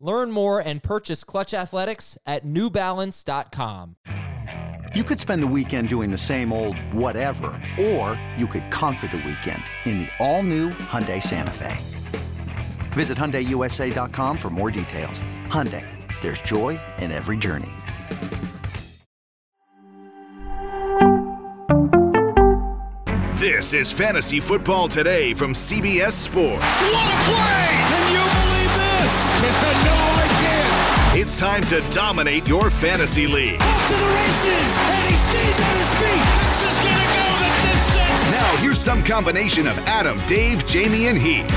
Learn more and purchase Clutch Athletics at newbalance.com. You could spend the weekend doing the same old whatever, or you could conquer the weekend in the all-new Hyundai Santa Fe. Visit HyundaiUSA.com for more details. Hyundai, there's joy in every journey. This is Fantasy Football Today from CBS Sports. What a play! It's time to dominate your fantasy league. Off to the races, and he stays on his feet. This is gonna go the distance. Now, here's some combination of Adam, Dave, Jamey, and Heath.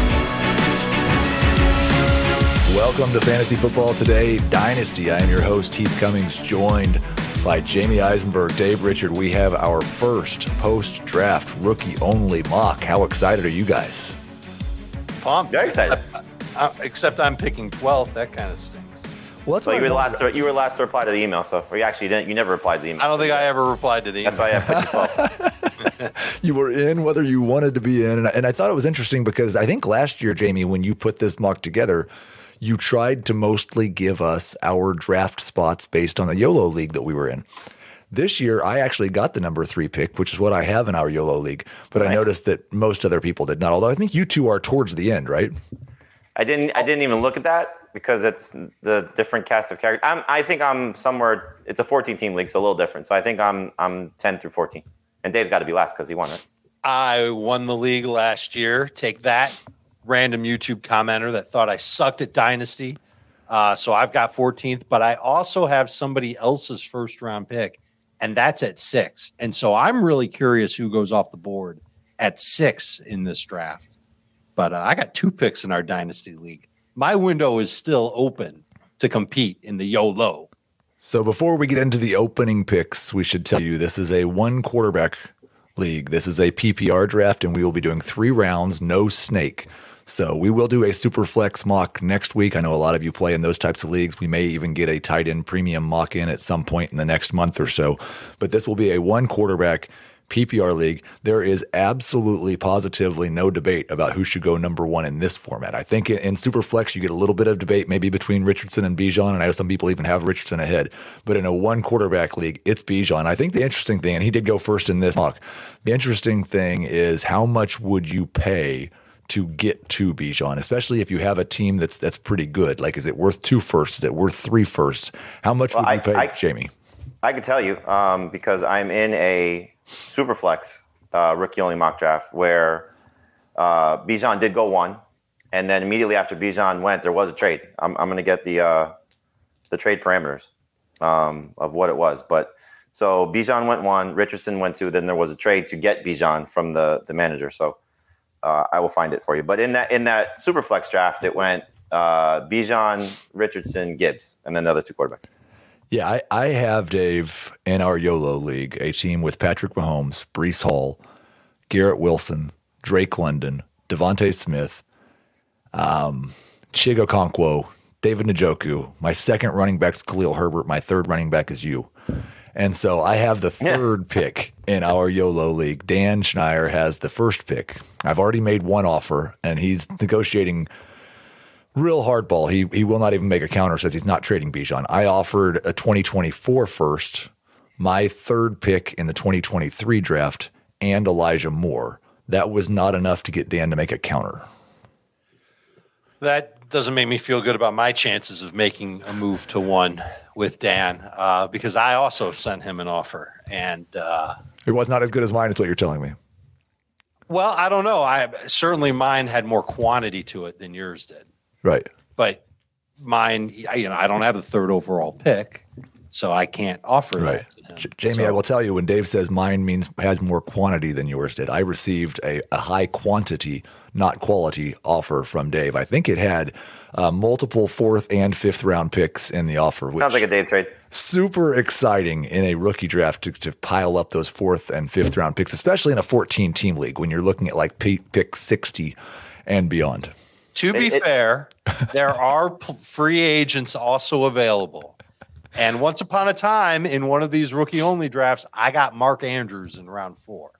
Welcome to Fantasy Football Today Dynasty. I am your host, Heath Cummings, joined by Jamey Eisenberg, Dave Richard. We have our first post draft rookie only mock. How excited are you guys? Pumped. Very excited. Uh, except I'm picking 12th. That kind of stinks. Well, that's Well, you were the last. To, you were last to reply to the email, so or you actually didn't. You never replied to the email. I don't think I ever replied to the email. That's why I put you 12th. you were in whether you wanted to be in. And I, and I thought it was interesting because I think last year, Jamey, when you put this mock together, you tried to mostly give us our draft spots based on the YOLO league that we were in. This year, I actually got the number three pick, which is what I have in our YOLO league. But I noticed that most other people did not. Although I think you two are towards the end, right? I didn't. I didn't even look at that because it's the different cast of characters. I'm, I think I'm somewhere. It's a 14 team league, so a little different. So I think I'm I'm 10 through 14, and Dave's got to be last because he won it. I won the league last year. Take that, random YouTube commenter that thought I sucked at Dynasty. Uh, so I've got 14th, but I also have somebody else's first round pick, and that's at six. And so I'm really curious who goes off the board at six in this draft. But uh, I got two picks in our Dynasty league. My window is still open to compete in the YOLO. So before we get into the opening picks, we should tell you this is a one quarterback league. This is a PPR draft, and we will be doing three rounds, no snake. So we will do a super flex mock next week. I know a lot of you play in those types of leagues. We may even get a tight end premium mock in at some point in the next month or so. But this will be a one quarterback PPR league. There is absolutely positively no debate about who should go number one in this format. I think in, in super you get a little bit of debate maybe between Richardson and Bijan, and I know some people even have Richardson ahead. But in a one quarterback league, it's Bijan. I think the interesting thing, and he did go first in this mock. The interesting thing is how much would you pay? to get to Bijan, especially if you have a team that's that's pretty good. Like, is it worth two firsts? Is it worth three firsts? How much Well, would you I- pay, I- Jamey? I can tell you um, because I'm in a super flex uh, rookie only mock draft where uh, Bijan did go one, and then immediately after Bijan went, there was a trade. I'm, I'm going to get the uh, the trade parameters um, of what it was, but so Bijan went one, Richardson went two, then there was a trade to get Bijan from the the manager. So uh, I will find it for you. But in that in that super flex draft, it went uh, Bijan, Richardson, Gibbs, and then the other two quarterbacks. Yeah, I, I have Dave in our YOLO league, a team with Patrick Mahomes, Breece Hall, Garrett Wilson, Drake London, DeVonta Smith, um, Chigo Okonkwo, David Njoku. My second running back's Khalil Herbert. My third running back is you. And so I have the Yeah. third pick in our YOLO league. Dan Schneier has the first pick. I've already made one offer, and he's negotiating real hardball. He he will not even make a counter. Says he's not trading Bijan. I offered a 2024 first, my third pick in the 2023 draft, and Elijah Moore. That was not enough to get Dan to make a counter. That doesn't make me feel good about my chances of making a move to one with Dan uh, because I also sent him an offer. And uh, It was not as good as mine, is what you're telling me. well, I don't know. I certainly mine had more quantity to it than yours did, Right. but mine, I- you know, I don't have the third overall pick, so I can't offer Right. that. J- Jamey, I will tell you when Dave says mine means has more quantity than yours did. I received a, a high quantity, not quality offer from Dave. I think it had uh, multiple fourth and fifth round picks in the offer. Which Sounds like a Dave trade. super exciting in a rookie draft to, to pile up those fourth and fifth round picks, especially in a 14 team league when you're looking at like p- pick 60 and beyond. To be It- it- fair, there are p- free agents also available. And once upon a time, in one of these rookie only drafts, I got Mark Andrews in round four.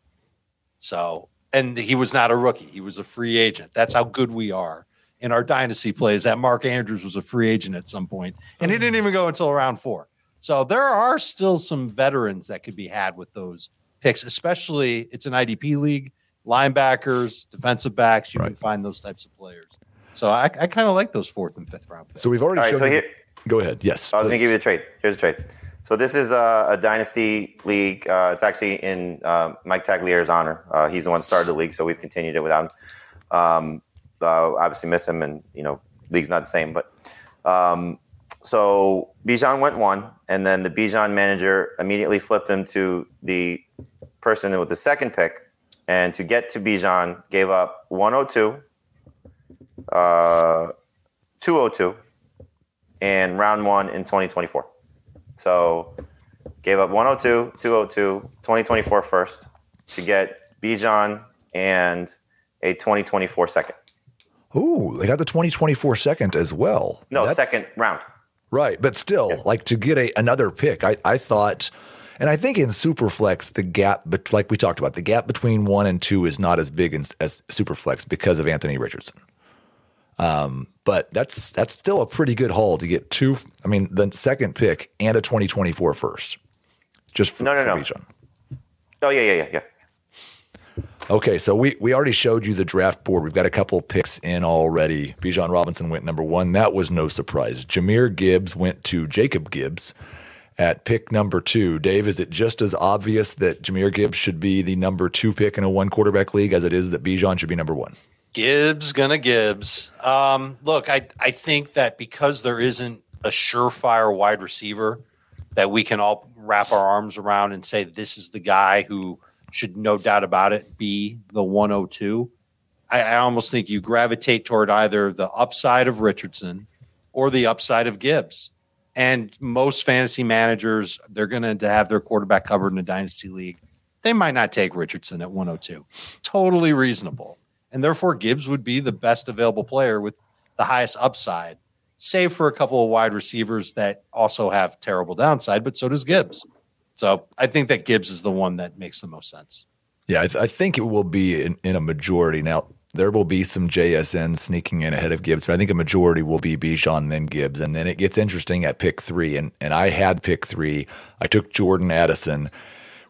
So, and he was not a rookie, he was a free agent. That's how good we are in our dynasty plays. That Mark Andrews was a free agent at some point, and he didn't even go until round four. So, there are still some veterans that could be had with those picks, especially it's an IDP league, linebackers, defensive backs. You can find those types of players. So, I, I kind of like those fourth and fifth round picks. So we've already All right, shown so you- here- Go ahead. Yes. I was going to give you the trade. Here's the trade. So this is a, a dynasty league. Uh, it's actually in uh, Mike Tagliere's honor. Uh, he's the one started the league, so we've continued it without him. Um, uh, obviously miss him, and you know, league's not the same. But um, so Bijan went one, and then the Bijan manager immediately flipped him to the person with the second pick, and to get to Bijan, gave up 102, uh, 202 and round one in 2024. So gave up 102, 202, 2024 first to get Bijan and a 2024 second. Ooh, they got the 2024 second as well. No, That's- second round. Right, but still, like to get a another pick, I, I thought, and I think in Superflex the gap, but like we talked about, the gap between one and two is not as big as, as Superflex because of Anthony Richardson. Um, but that's that's still a pretty good haul to get two. I mean, the second pick and a 2024 first, just for, No, no, no. Bijan. Oh, yeah, yeah, yeah, yeah. Okay, so we we already showed you the draft board. We've got a couple picks in already. Bijan Robinson went number one. That was no surprise. Jahmyr Gibbs went to Jacob Gibbs at pick number two. Dave, is it just as obvious that Jahmyr Gibbs should be the number two pick in a one quarterback league as it is that Bijan should be number one? Gibbs gonna Gibbs. Um, look, I I think that because there isn't a surefire wide receiver that we can all wrap our arms around and say this is the guy who should no doubt about it be the 102. I, I almost think you gravitate toward either the upside of Richardson or the upside of Gibbs. And most fantasy managers, they're going to have their quarterback covered in a dynasty league. They might not take Richardson at 102. Totally reasonable. And therefore, Gibbs would be the best available player with the highest upside, save for a couple of wide receivers that also have terrible downside, but so does Gibbs. So I think that Gibbs is the one that makes the most sense. Yeah, I, th- I think it will be in, in a majority. Now, there will be some JSN sneaking in ahead of Gibbs, but I think a majority will be Bijan, then Gibbs. And then it gets interesting at pick three. And, and I had pick three. I took Jordan Addison,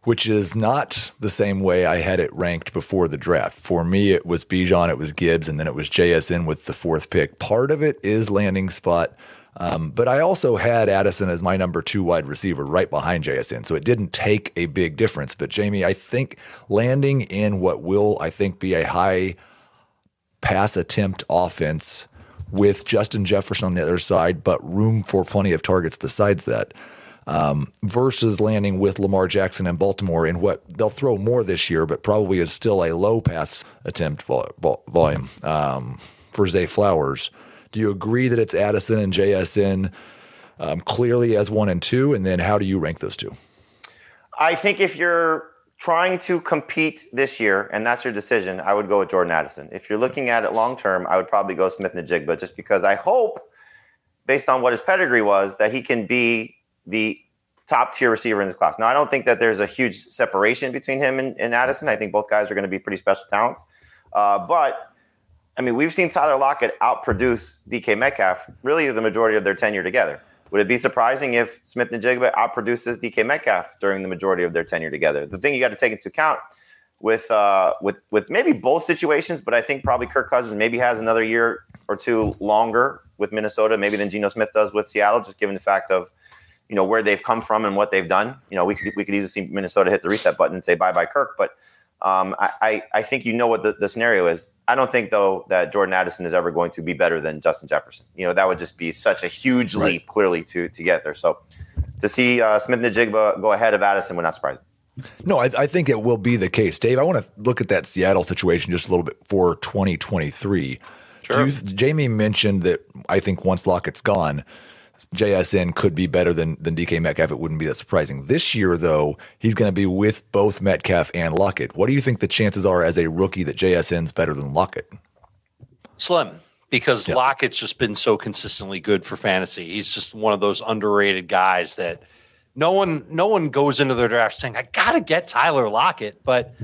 which is not the same way I had it ranked before the draft. For me, it was Bijan, it was Gibbs, and then it was JSN with the fourth pick. Part of it is landing spot. Um, but I also had Addison as my number two wide receiver right behind JSN. So it didn't take a big difference. But Jamey, I think landing in what will, I think, be a high pass attempt offense with Justin Jefferson on the other side, but room for plenty of targets besides that. Um, versus landing with Lamar Jackson and Baltimore in what they'll throw more this year, but probably is still a low pass attempt vol- vol- volume um, for Zay Flowers. Do you agree that it's Addison and JSN um, clearly as one and two? And then how do you rank those two? I think if you're trying to compete this year and that's your decision, I would go with Jordan Addison. If you're looking at it long term, I would probably go Smith-Njigba just because I hope, based on what his pedigree was, that he can be the top tier receiver in this class. Now, I don't think that there's a huge separation between him and, and Addison. I think both guys are going to be pretty special talents. Uh, but I mean, we've seen Tyler Lockett outproduce DK Metcalf really the majority of their tenure together. Would it be surprising if Smith-Njigba outproduces DK Metcalf during the majority of their tenure together? The thing you got to take into account with uh, with with maybe both situations, but I think probably Kirk Cousins maybe has another year or two longer with Minnesota, maybe than Geno Smith does with Seattle, just given the fact of you know where they've come from and what they've done. You know, we could we could easily see Minnesota hit the reset button and say bye bye Kirk, but um, I, I, I think you know what the, the scenario is. I don't think though that Jordan Addison is ever going to be better than Justin Jefferson. You know, that would just be such a huge leap, clearly to to get there. So to see uh, Smith-Njigba go ahead of Addison would not surprise me. No, I, I, think it will be the case. Dave, I want to look at that Seattle situation just a little bit for 2023. Sure. You, Jamey mentioned that I think once Lockett's gone, JSN could be better than than DK Metcalf. It wouldn't be that surprising. This year, though, he's going to be with both Metcalf and Lockett. What do you think the chances are as a rookie that JSN's better than Lockett? Slim, because yeah. Lockett's just been so consistently good for fantasy. He's just one of those underrated guys that no one no one goes into their draft saying, I gotta get Tyler Lockett. But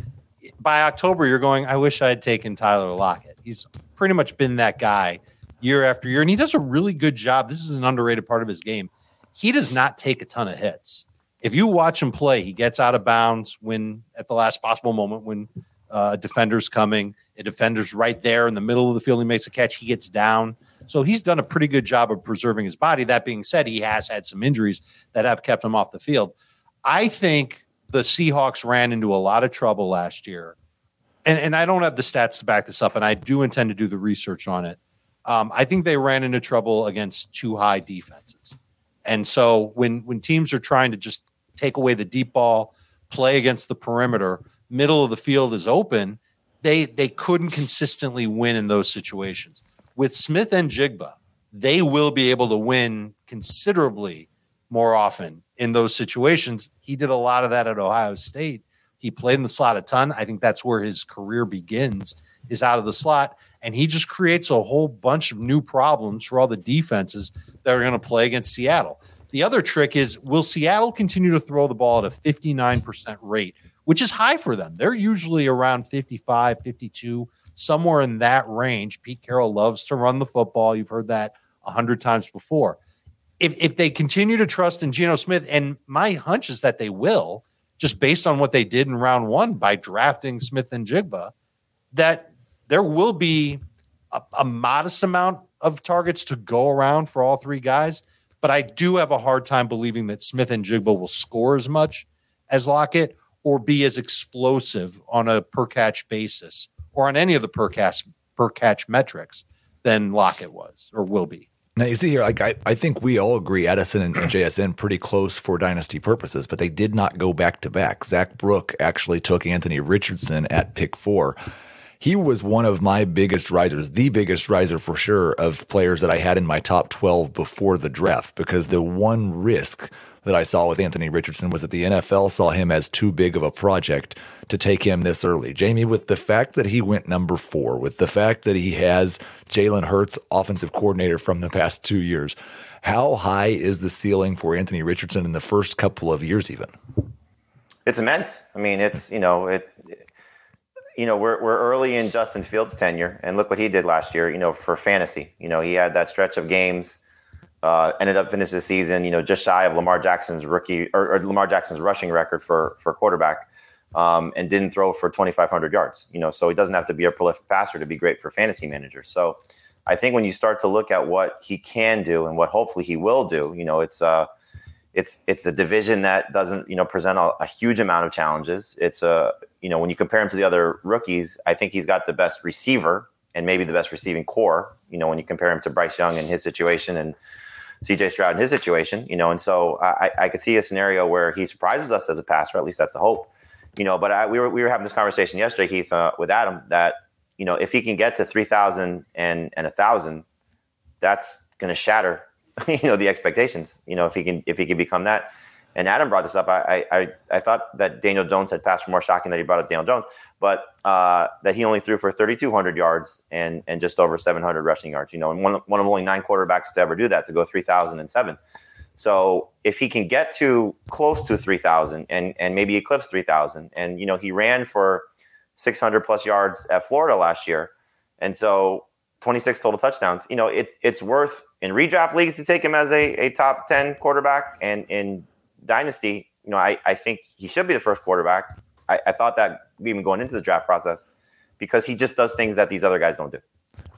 by October, you're going, I wish I had taken Tyler Lockett. He's pretty much been that guy year after year, and he does a really good job. This is an underrated part of his game. He does not take a ton of hits. If you watch him play, he gets out of bounds when at the last possible moment when uh, a defender's coming. A defender's right there in the middle of the field. He makes a catch. He gets down. So he's done a pretty good job of preserving his body. That being said, he has had some injuries that have kept him off the field. I think the Seahawks ran into a lot of trouble last year. And, and I don't have the stats to back this up, and I do intend to do the research on it. Um, I think they ran into trouble against two high defenses. And so when when teams are trying to just take away the deep ball, play against the perimeter, middle of the field is open, they they couldn't consistently win in those situations. With Smith-Njigba, they will be able to win considerably more often in those situations. He did a lot of that at Ohio State. He played in the slot a ton. I think that's where his career begins, is out of the slot. And he just creates a whole bunch of new problems for all the defenses that are going to play against Seattle. The other trick is will Seattle continue to throw the ball at a 59% rate, which is high for them. They're usually around 55, 52, somewhere in that range. Pete Carroll loves to run the football. You've heard that a hundred times before. If, if they continue to trust in Geno Smith, and my hunch is that they will, just based on what they did in round one by drafting Smith-Njigba, that there will be a, a modest amount of targets to go around for all three guys. But I do have a hard time believing that Smith-Njigba will score as much as Lockett or be as explosive on a per catch basis or on any of the per catch per catch metrics than Lockett was or will be. Now you see here, like I, I think we all agree Addison and, and, JSN pretty close for dynasty purposes, but they did not go back to back. Zach Brook actually took Anthony Richardson at pick four. He was one of my biggest risers, the biggest riser for sure of players that I had in my top 12 before the draft, because the one risk that I saw with Anthony Richardson was that the NFL saw him as too big of a project to take him this early. Jamey, with the fact that he went number four, with the fact that he has Jalen Hurts, offensive coordinator from the past two years, how high is the ceiling for Anthony Richardson in the first couple of years, even? It's immense. I mean, it's, you know, it, you know, we're, we're early in Justin Fields' tenure, and look what he did last year, you know, for fantasy. You know, he had that stretch of games uh, ended up finishing the season, you know, just shy of Lamar Jackson's rookie or, or Lamar Jackson's rushing record for for quarterback, um, and didn't throw for 2,500 yards. You know, so he doesn't have to be a prolific passer to be great for fantasy managers. So, I think when you start to look at what he can do and what hopefully he will do, you know, it's uh, it's it's a division that doesn't you know present a, a huge amount of challenges. It's a you know when you compare him to the other rookies, I think he's got the best receiver and maybe the best receiving corps. You know when you compare him to Bryce Young and his situation and CJ Stroud in his situation, you know, and so I, I could see a scenario where he surprises us as a passer. At least that's the hope, you know. But I, we were we were having this conversation yesterday, Heath, uh, with Adam, that you know if he can get to three thousand and and a thousand, that's going to shatter, you know, the expectations. You know, if he can if he can become that. And Adam brought this up. I, I, I thought that Daniel Jones had passed for more shocking that he brought up Daniel Jones, but uh, that he only threw for 3,200 yards and, and just over 700 rushing yards. You know, and one, one of only nine quarterbacks to ever do that to go 3,007. So if he can get to close to 3,000 and, and maybe eclipse 3,000, and, you know, he ran for 600 plus yards at Florida last year. And so 26 total touchdowns, you know, it's, it's worth in redraft leagues to take him as a, a top 10 quarterback and in dynasty, you know, I, I think he should be the first quarterback. I, I thought that even going into the draft process because he just does things that these other guys don't do.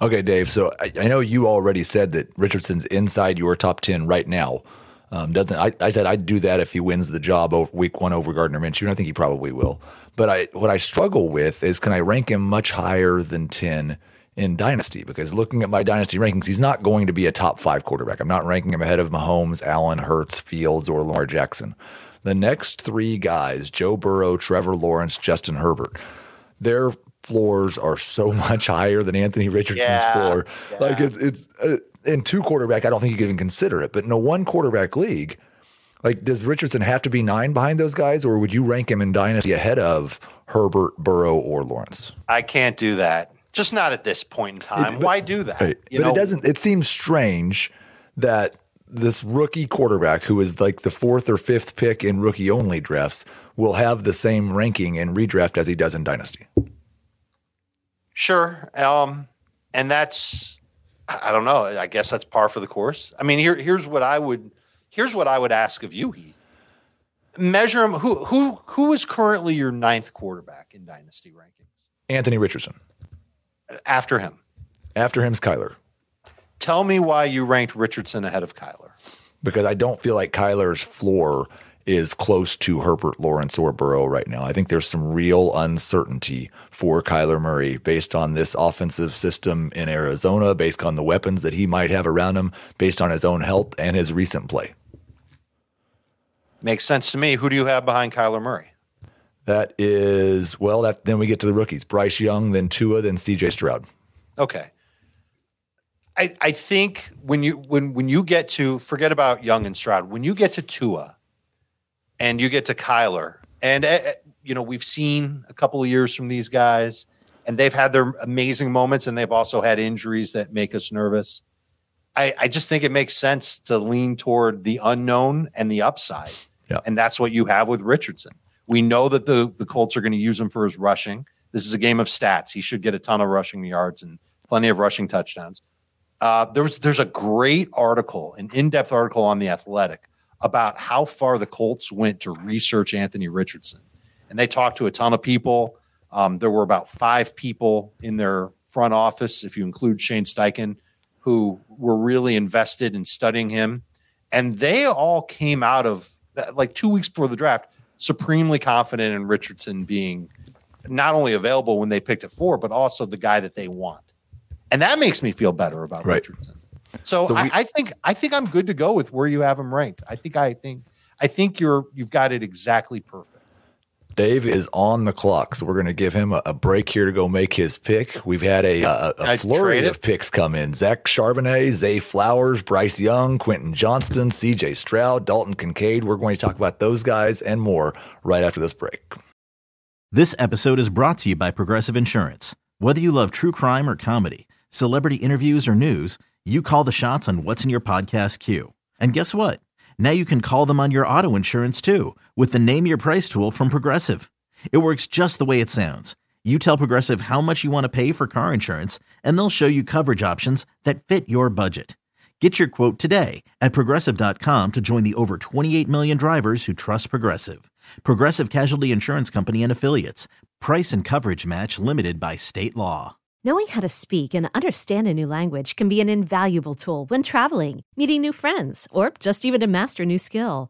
Okay, Dave. So I, I know you already said that Richardson's inside your top 10 right now. Um, doesn't I, I said I'd do that if he wins the job over week one over Gardner Minshew, and I think he probably will. But I what I struggle with is can I rank him much higher than ten in Dynasty because looking at my Dynasty rankings, he's not going to be a top five quarterback. I'm not ranking him ahead of Mahomes, Allen, Hurts, Fields, or Lamar Jackson. The next three guys, Joe Burrow, Trevor Lawrence, Justin Herbert, their floors are so much higher than Anthony Richardson's Yeah, floor. yeah. Like it's, it's uh, in two quarterback, I don't think you can even consider it. But in a one quarterback league, like does Richardson have to be nine behind those guys, or would you rank him in Dynasty ahead of Herbert, Burrow, or Lawrence? I can't do that. Just not at this point in time. but- Why do that? Right. You but know, it doesn't. It seems strange that this rookie quarterback, who is like the fourth or fifth pick in rookie only drafts, will have the same ranking in redraft as he does in Dynasty. Sure. Um, and that's I I don't know. I guess that's par for the course. I mean, here here's what I would here's what I would ask of you, Heath. Measure him. Who who who is currently your ninth quarterback in dynasty rankings? Anthony Richardson. After him. After him's Kyler. Tell me why you ranked Richardson ahead of Kyler. because I don't feel like Kyler's floor is close to Herbert, Lawrence, or Burrow right now. I think there's some real uncertainty for Kyler Murray based on this offensive system in Arizona, based on the weapons that he might have around him, based on his own health and his recent play. Makes sense to me. Who do you have behind Kyler Murray? That is well. That then we get to the rookies: Bryce Young, then Tua, then C.J. Stroud. Okay. I, I think when you when when you get to forget about Young and Stroud, when you get to Tua and you get to Kyler, and uh, you know we've seen a couple of years from these guys, and they've had their amazing moments, and they've also had injuries that make us nervous. I, I just think it makes sense to lean toward the unknown and the upside, Yeah. and that's what you have with Richardson. We know that the the Colts are going to use him for his rushing. This is a game of stats. He should get a ton of rushing yards and plenty of rushing touchdowns. Uh, there was there's a great article, an in-depth article on the Athletic about how far the Colts went to research Anthony Richardson, and they talked to a ton of people. Um, there were about five people in their front office, if you include Shane Steichen, who were really invested in studying him, and they all came out of like two weeks before the draft supremely confident in Richardson being not only available when they picked at four, but also the guy that they want. And that makes me feel better about Right. Richardson. So, So I, we- I think I think I'm good to go with where you have him ranked. I think I think I think you're you've got it exactly perfect. Dave is on the clock, so we're going to give him a, a break here to go make his pick. We've had a, flurry trade it? of picks come in: Zach Charbonnet, Zay Flowers, Bryce Young, Quentin Johnston, C.J. Stroud, Dalton Kincaid. We're going to talk about those guys and more right after this break. This episode is brought to you by Progressive Insurance. Whether you love true crime or comedy, celebrity interviews or news, you call the shots on what's in your podcast queue. And guess what? Now you can call them on your auto insurance too with the Name Your Price tool from Progressive. It works just the way it sounds. You tell Progressive how much you want to pay for car insurance, and they'll show you coverage options that fit your budget. Get your quote today at progressive.com to join the over 28 million drivers who trust Progressive. Progressive Casualty Insurance Company and Affiliates. Price and coverage match limited by state law. Knowing how to speak and understand a new language can be an invaluable tool when traveling, meeting new friends, or just even to master a new skill.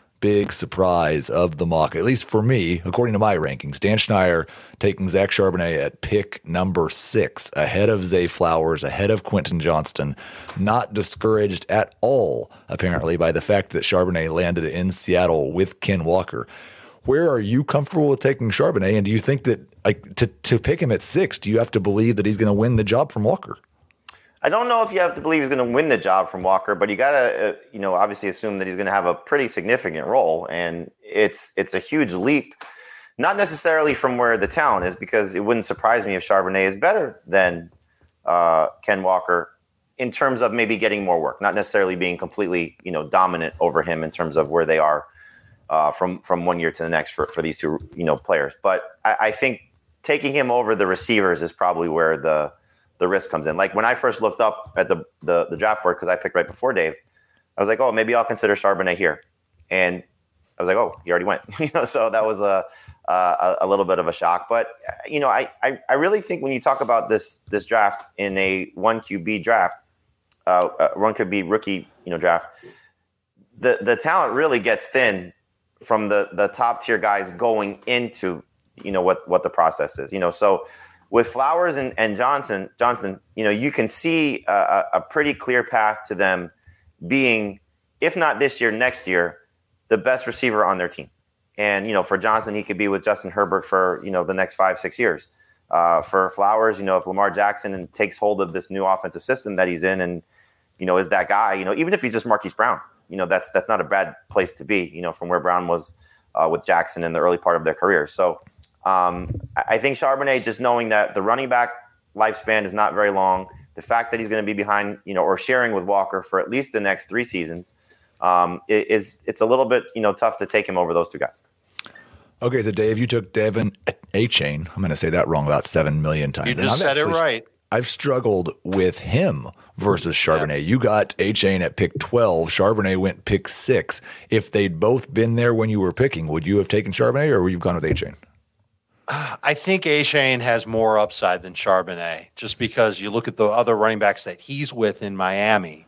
big surprise of the mock, at least for me, according to my rankings, Dan Schneier taking Zach Charbonnet at pick number six, ahead of Zay Flowers, ahead of Quentin Johnston. Not discouraged at all, apparently, by the fact that Charbonnet landed in Seattle with Ken Walker. Where are you comfortable with taking Charbonnet? And do you think that like to, to pick him at six, do you have to believe that he's going to win the job from Walker? I don't know if you have to believe he's going to win the job from Walker, but you got to, uh, you know, obviously assume that he's going to have a pretty significant role, and it's it's a huge leap. Not necessarily from where the talent is, because it wouldn't surprise me if Charbonnet is better than uh, Ken Walker in terms of maybe getting more work, not necessarily being completely, you know, dominant over him in terms of where they are uh, from from one year to the next for, for these two, you know, players. But I, I think taking him over the receivers is probably where the the risk comes in. Like when I first looked up at the the, the draft board because I picked right before Dave, I was like, oh, maybe I'll consider Charbonnet here, and I was like, oh, he already went. you know, so that was a, a a little bit of a shock. But you know, I, I I really think when you talk about this this draft in a one QB draft, uh, uh, one could be rookie, you know, draft. The the talent really gets thin from the the top tier guys going into you know what what the process is. You know, so with Flowers and, and Johnson, Johnson, you know, you can see a, a, pretty clear path to them being, if not this year, next year, the best receiver on their team. And you know, for Johnson, he could be with Justin Herbert for you know the next five, six years. Uh, for Flowers, you know, if Lamar Jackson takes hold of this new offensive system that he's in, and you know, is that guy, you know, even if he's just Marquise Brown, you know, that's that's not a bad place to be, you know, from where Brown was uh, with Jackson in the early part of their career. So um, I think Charbonnet, just knowing that the running back lifespan is not very long, the fact that he's going to be behind, you know, or sharing with Walker for at least the next three seasons, um, is it's a little bit, you know, tough to take him over those two guys. Okay, so Dave, you took De'Von Achane. I'm going to say that wrong about seven million times. You just said actually, it right. I've struggled with him versus Charbonnet. Yeah. You got Achane at pick 12. Charbonnet went pick six. If they'd both been there when you were picking, would you have taken Charbonnet or would you have gone with Achane? I think Achane has more upside than Charbonnet just because you look at the other running backs that he's with in Miami,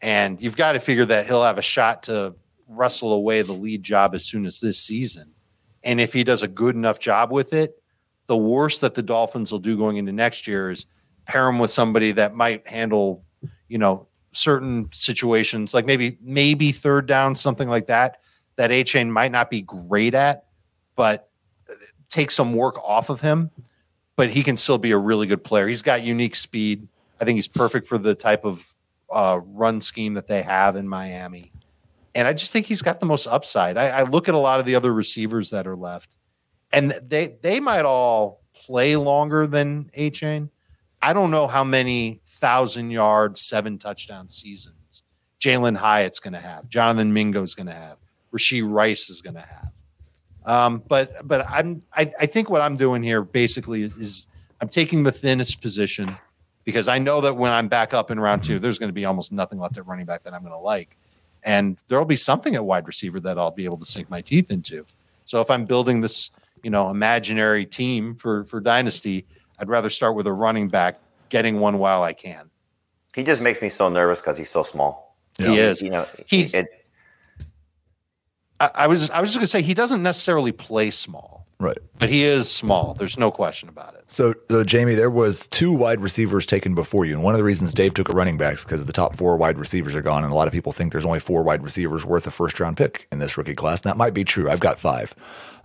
and you've got to figure that he'll have a shot to wrestle away the lead job as soon as this season. And if he does a good enough job with it, the worst that the Dolphins will do going into next year is pair him with somebody that might handle, you know, certain situations, like maybe maybe third down, something like that, that Achane might not be great at, but take some work off of him, but he can still be a really good player. He's got unique speed. I think he's perfect for the type of uh, run scheme that they have in Miami. And I just think he's got the most upside. I, I look at a lot of the other receivers that are left, and they they might all play longer than Achane. I don't know how many thousand yard, seven touchdown seasons Jalin Hyatt's going to have, Jonathan Mingo's going to have, Rashee Rice is going to have. Um, but but I'm I, I think what I'm doing here basically is I'm taking the thinnest position because I know that when I'm back up in round two, there's going to be almost nothing left at running back that I'm going to like, and there'll be something at wide receiver that I'll be able to sink my teeth into. So if I'm building this, you know, imaginary team for for dynasty, I'd rather start with a running back, getting one while I can. He just makes me so nervous because he's so small. He is. You know, he's. It, I, I was I was just gonna say he doesn't necessarily play small, right? But he is small. There's no question about it. So, so Jamey, there was two wide receivers taken before you, and one of the reasons Dave took a running back is because the top four wide receivers are gone, and a lot of people think there's only four wide receivers worth a first round pick in this rookie class. And that might be true. I've got five.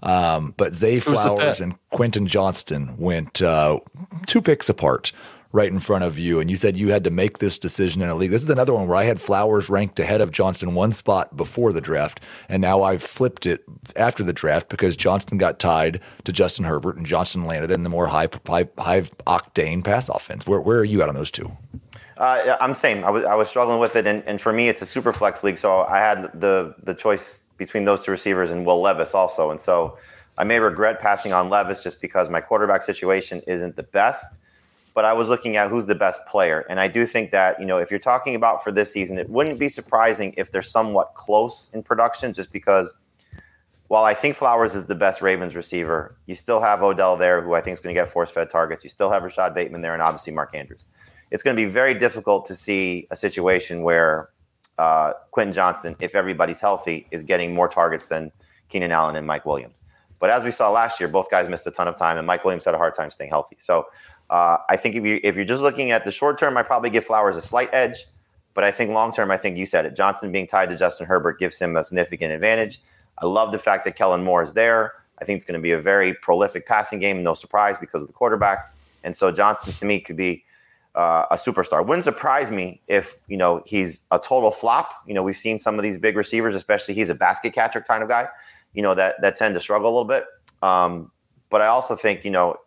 Um, but Zay Flowers and Quentin Johnston went uh, two picks apart right in front of you, and you said you had to make this decision in a league. This is another one where I had Flowers ranked ahead of Johnston one spot before the draft, and now I've flipped it after the draft because Johnston got tied to Justin Herbert, and Johnston landed in the more high high, high octane pass offense. Where where are you at on those two? Uh, I'm same. I was I was struggling with it, and, and for me, it's a super flex league, so I had the the choice between those two receivers and Will Levis also, and so. I may regret passing on Levis just because my quarterback situation isn't the best but I was looking at who's the best player. And I do think that, you know, if you're talking about for this season, it wouldn't be surprising if they're somewhat close in production just because while I think Flowers is the best Ravens receiver, you still have Odell there, who I think is going to get force fed targets. You still have Rashod Bateman there, and obviously Mark Andrews. It's going to be very difficult to see a situation where uh, Quentin Johnston, if everybody's healthy, is getting more targets than Keenan Allen and Mike Williams. But as we saw last year, both guys missed a ton of time, and Mike Williams had a hard time staying healthy. So uh, I think if you if you're just looking at the short term, I probably give Flowers a slight edge, but I think long term, I think you said it. Johnson being tied to Justin Herbert gives him a significant advantage. I love the fact that Kellen Moore is there. I think it's going to be a very prolific passing game. No surprise because of the quarterback. And so Johnson to me could be uh, a superstar. Wouldn't surprise me if you know he's a total flop. You know, we've seen some of these big receivers, especially he's a basket catcher kind of guy. You know that that tend to struggle a little bit. Um, but I also think you know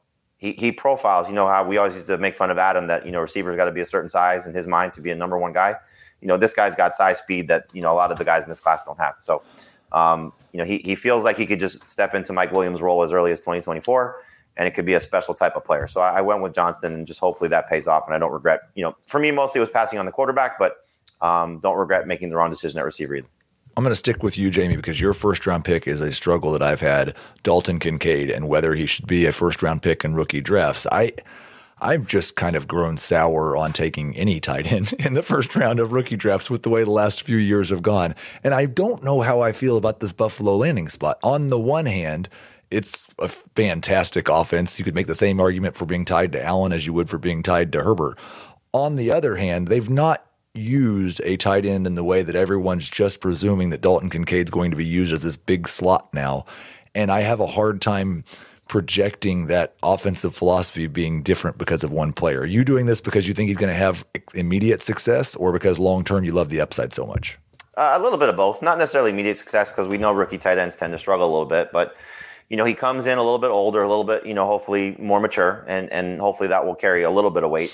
he, he profiles. You know how we always used to make fun of Adam that you know receivers got to be a certain size in his mind to be a number one guy. You know this guy's got size speed that you know a lot of the guys in this class don't have. So um, you know he he feels like he could just step into Mike Williams' role as early as 2024 and it could be a special type of player. So I, I went with Johnston, and just hopefully that pays off. And I don't regret, you know, for me mostly it was passing on the quarterback, but um, don't regret making the wrong decision at receiver either. I'm going to stick with you, Jamey, because your first round pick is a struggle that I've had. Dalton Kincaid and whether he should be a first round pick in rookie drafts. I I've just kind of grown sour on taking any tight end in the first round of rookie drafts with the way the last few years have gone. And I don't know how I feel about this Buffalo landing spot. On the one hand, it's a fantastic offense. You could make the same argument for being tied to Allen as you would for being tied to Herbert. On the other hand, they've not used a tight end in the way that everyone's just presuming that Dalton Kincaid's going to be used as this big slot now. And I have a hard time projecting that offensive philosophy being different because of one player. Are you doing this because you think he's going to have immediate success or because long term you love the upside so much? Uh, a little bit of both. Not necessarily immediate success because we know rookie tight ends tend to struggle a little bit, but you know, he comes in a little bit older, a little bit, you know, hopefully more mature, and and hopefully that will carry a little bit of weight.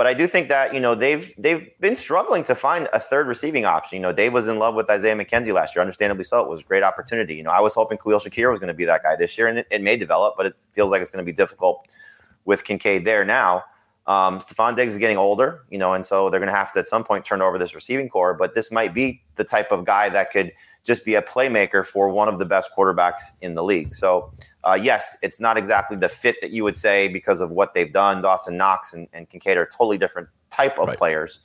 But I do think that you know they've they've been struggling to find a third receiving option. You know, Dave was in love with Isaiah McKenzie last year, understandably so. It was a great opportunity. You know, I was hoping Khalil Shakir was going to be that guy this year, and it, it may develop, but it feels like it's going to be difficult with Kincaid there now. Um, Stefon Diggs is getting older, you know, and so they're going to have to at some point turn over this receiving corps. But this might be the type of guy that could just be a playmaker for one of the best quarterbacks in the league. So, uh, yes, it's not exactly the fit that you would say because of what they've done. Dawson Knox and, and Kincaid are totally different type of right. players.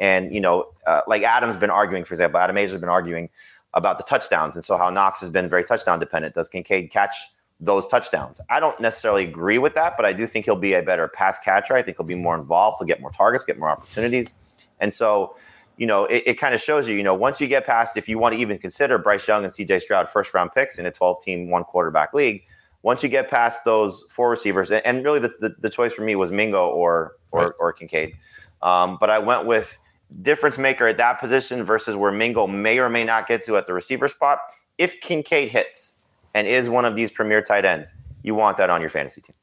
And, you know, uh, like Adam's been arguing, for example, Adam Aizer has been arguing about the touchdowns. And so how Knox has been very touchdown dependent. Does Kincaid catch those touchdowns? I don't necessarily agree with that, but I do think he'll be a better pass catcher. I think he'll be more involved. He'll get more targets, get more opportunities. And so, you know, it, it kind of shows you, you know, once you get past, if you want to even consider Bryce Young and CJ Stroud first round picks in a 12 team, one quarterback league, once you get past those four receivers, and, really the, the, the, choice for me was Mingo or or, right. or Kincaid. Um, but I went with difference maker at that position versus where Mingo may or may not get to at the receiver spot. If Kincaid hits and is one of these premier tight ends, you want that on your fantasy team.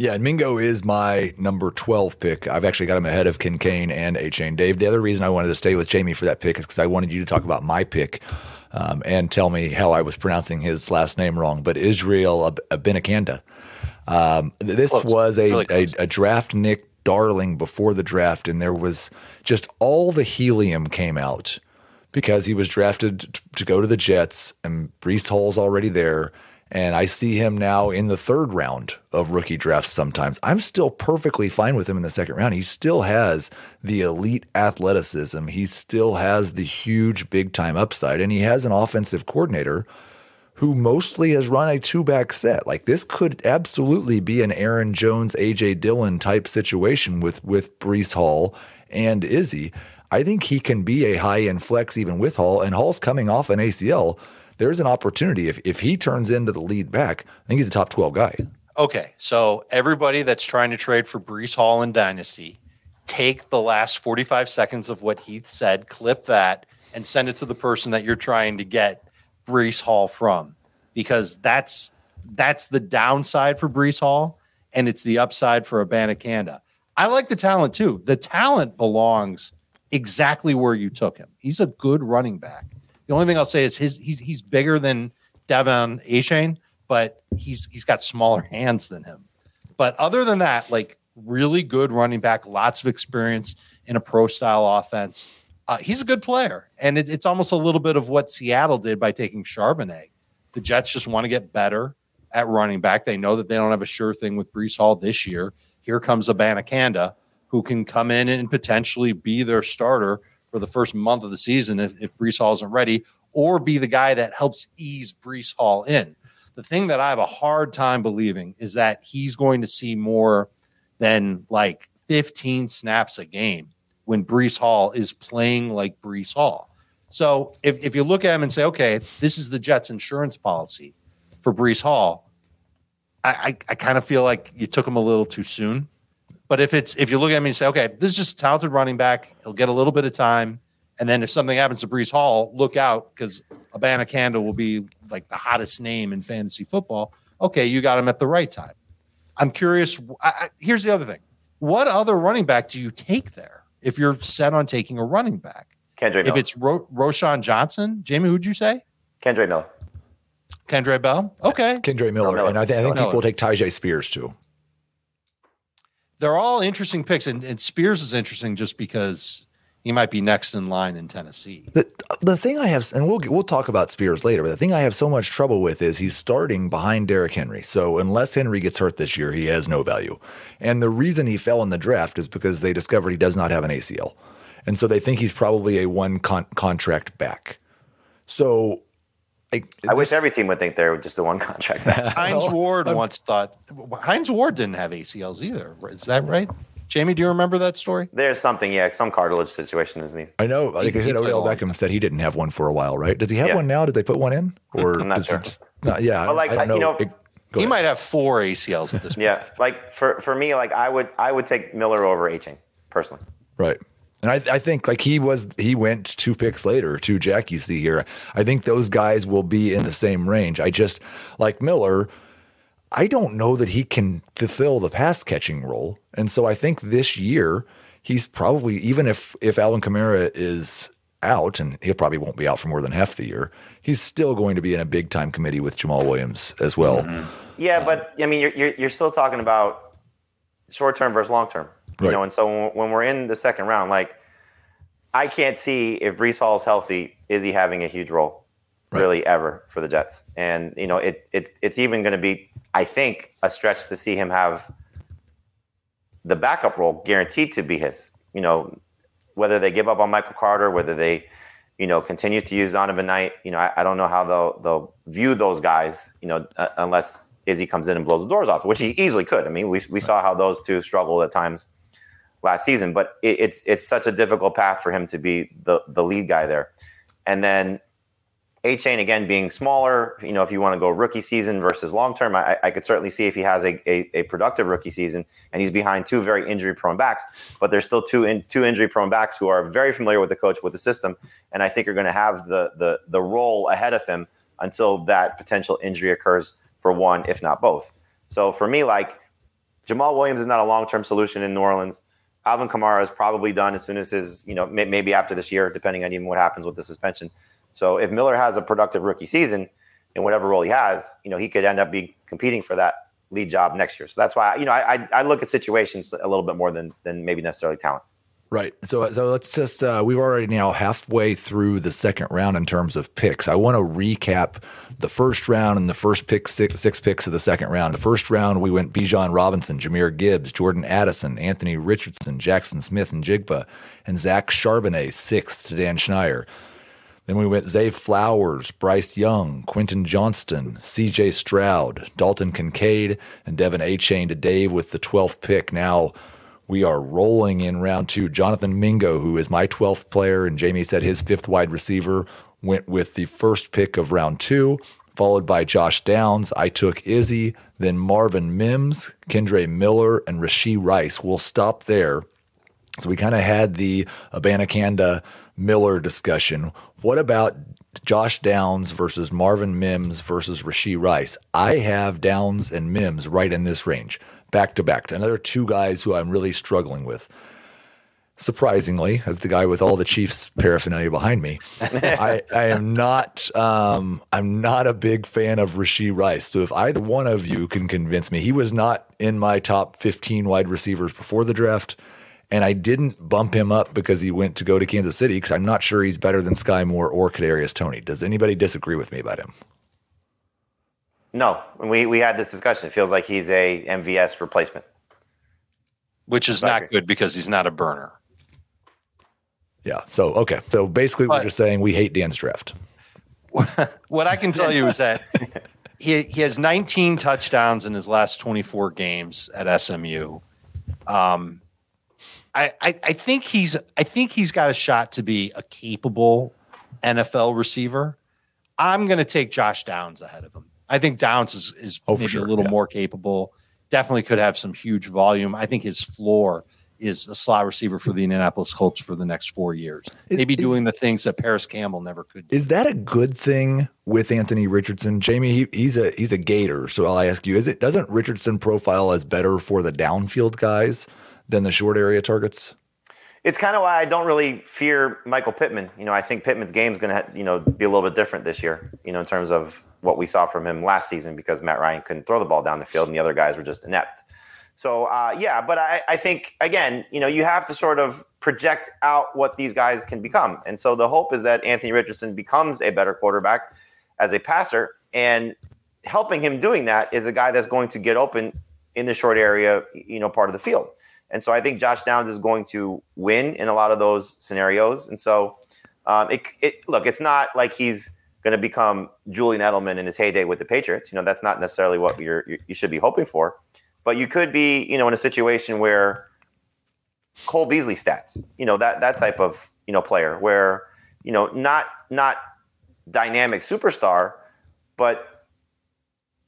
Yeah, and Mingo is my number 12 pick. I've actually got him ahead of Kincaid and Achane Dave. The other reason I wanted to stay with Jamey for that pick is because I wanted you to talk about my pick um, and tell me how I was pronouncing his last name wrong. But Israel Abanikanda. Um, this close. was a, really a, a draftnik darling before the draft, and there was just all the helium came out because he was drafted to go to the Jets, and Breece Hall's already there and I see him now in the third round of rookie drafts sometimes. I'm still perfectly fine with him in the second round. He still has the elite athleticism, he still has the huge big time upside, and he has an offensive coordinator who mostly has run a two back set. Like this could absolutely be an Aaron Jones, AJ Dillon type situation with with Breece Hall and Izzy. I think he can be a high end flex even with Hall, and Hall's coming off an ACL there's an opportunity if if he turns into the lead back. I think he's a top twelve guy. Okay, so everybody that's trying to trade for Breece Hall in Dynasty, take the last 45 seconds of what Heath said, clip that, and send it to the person that you're trying to get Breece Hall from, because that's that's the downside for Breece Hall, and it's the upside for Abanikanda. I like the talent too. The talent belongs exactly where you took him. He's a good running back. The only thing I'll say is his he's he's bigger than De'Von Achane, but he's he's got smaller hands than him. But other than that, like really good running back, lots of experience in a pro style offense. Uh, he's a good player, and it, it's almost a little bit of what Seattle did by taking Charbonnet. The Jets just want to get better at running back. They know that they don't have a sure thing with Breece Hall this year. Here comes Abanikanda, who can come in and potentially be their starter for the first month of the season if, if Breece Hall isn't ready, or be the guy that helps ease Breece Hall in. The thing that I have a hard time believing is that he's going to see more than like 15 snaps a game when Breece Hall is playing like Breece Hall. So if, if you look at him and say, okay, this is the Jets insurance policy for Breece Hall, I, I, I kind of feel like you took him a little too soon But if it's if you look at me and say, okay, this is just a talented running back, he'll get a little bit of time, and then if something happens to Breece Hall, look out because Abanikanda will be like the hottest name in fantasy football. Okay, you got him at the right time. I'm curious. I, I, here's the other thing: what other running back do you take there if you're set on taking a running back? Kendre If Miller. it's Ro- Roschon Johnson, Jamey, who'd you say? Kendre Miller. Kendra Bell. Okay, Kendre Miller, Miller. and I, th- I think Miller. people will take Tyjae Spears too. They're all interesting picks, and, and Spears is interesting just because he might be next in line in Tennessee. The the thing I have, and we'll we'll talk about Spears later, but the thing I have so much trouble with is he's starting behind Derrick Henry. So unless Henry gets hurt this year, he has no value. And the reason he fell in the draft is because they discovered he does not have an ACL, and so they think he's probably a one con- contract back. So. I, I wish every team would think they're just the one contract. back. Hines Ward once thought Hines Ward didn't have ACLs either. Is that right? Jamie, do you remember that story? There's something, yeah, some cartilage situation isn't he? I know. Like I he said, played Odell a long Beckham said he didn't have one for a while, right? Does he have Yeah. one now? Did they put one in, or I'm not does sure. he just? No, yeah, But, like, I, I don't you know- It- He ahead. might have four ACLs at this point. Yeah, like for for me, like I would I would take Miller over Achane personally. Right. And I, I think like he was, he went two picks later to Jack. You see here, I think those guys will be in the same range. I just like Miller. I don't know that he can fulfill the pass catching role, and so I think this year he's probably even if if Alvin Kamara is out, and he probably won't be out for more than half the year, he's still going to be in a big time committee with Jamal Williams as well. Mm-hmm. Yeah, but I mean, you're you're, you're still talking about short term versus long term, you know. And so when, when we're in the second round, like I can't see if Breece Hall is healthy, is he having a huge role, Right. really ever for the Jets? And you know, it, it it's even going to be, I think, a stretch to see him have the backup role guaranteed to be his. You know, whether they give up on Michael Carter, whether they, you know, continue to use Zonovan Knight, you know, I, I don't know how they'll they'll view those guys, you know, uh, unless Izzy comes in and blows the doors off, which he easily could. I mean, we we saw how those two struggled at times last season, but it, it's it's such a difficult path for him to be the the lead guy there, and then. Achane again being smaller, you know, if you want to go rookie season versus long term, I, I could certainly see if he has a, a, a productive rookie season and he's behind two very injury prone backs, but there's still two in, two injury prone backs who are very familiar with the coach, with the system, and I think are going to have the the the role ahead of him until that potential injury occurs for one, if not both. So for me, like Jamal Williams is not a long term solution in New Orleans. Alvin Kamara is probably done as soon as his, you know, may, maybe after this year, depending on even what happens with the suspension. So if Miller has a productive rookie season in whatever role he has, you know, he could end up be competing for that lead job next year. So that's why, you know, I, I, I look at situations a little bit more than than maybe necessarily talent. Right. So so let's just uh, we've already now halfway through the second round in terms of picks. I want to recap the first round and the first pick six, six picks of the second round. The first round we went Bijan Robinson, Jahmyr Gibbs, Jordan Addison, Anthony Richardson, Jaxon Smith-Njigba, and Zach Charbonnet sixth to Dan Schneier. Then we went Zay Flowers, Bryce Young, Quentin Johnston, CJ Stroud, Dalton Kincaid, and Devon Achane to Dave with the 12th pick. Now we are rolling in round two. Jonathan Mingo, who is my 12th player, and Jamie said his fifth wide receiver, went with the first pick of round two, followed by Josh Downs. I took Izzy, then Marvin Mims, Kendre Miller, and Rashee Rice. We'll stop there. So we kind of had the Abanikanda Miller discussion. What about Josh Downs versus Marvin Mims versus Rashee Rice? I have Downs and Mims right in this range, back to back. Another two guys who I'm really struggling with. Surprisingly, as the guy with all the Chiefs paraphernalia behind me, I, I am not. Um, I'm not a big fan of Rashee Rice. So if either one of you can convince me, he was not in my top 15 wide receivers before the draft. And I didn't bump him up because he went to go to Kansas City because I'm not sure he's better than Skyy Moore or Kadarius Toney. Does anybody disagree with me about him? No, we, we had this discussion. It feels like he's a MVS replacement. which is not good because he's not a burner. Yeah. So okay. So basically, we're just saying we hate Dan's draft. What I can tell you is that he he has 19 touchdowns in his last 24 games at SMU. Um, I, I I think he's I think he's got a shot to be a capable NFL receiver. I'm going to take Josh Downs ahead of him. I think Downs is is Oh, maybe sure, a little yeah. more capable. definitely could have some huge volume. I think his floor is a slot receiver for the Indianapolis Colts for the next four years. Is- Maybe is- doing the things that Parris Campbell never could do. Is that a good thing with Anthony Richardson? Jamie, he, he's a he's a gator, so I'll ask you: Is it doesn't Richardson profile as better for the downfield guys than the short area targets? It's kind of why I don't really fear Michael Pittman. You know, I think Pittman's game is going to, you know, be a little bit different this year. You know, in terms of what we saw from him last season, because Matt Ryan couldn't throw the ball down the field and the other guys were just inept. So uh, yeah, but I, I think again, you know, you have to sort of project out what these guys can become, and so the hope is that Anthony Richardson becomes a better quarterback as a passer, and helping him doing that is a guy that's going to get open in the short area, you know, part of the field. And so I think Josh Downs is going to win in a lot of those scenarios. And so um, it, it look, it's not like he's going to become Julian Edelman in his heyday with the Patriots. You know, that's not necessarily what you're, you should be hoping for. But you could be, you know, in a situation where Cole Beasley stats, you know, that that type of you know player where you know not not dynamic superstar, but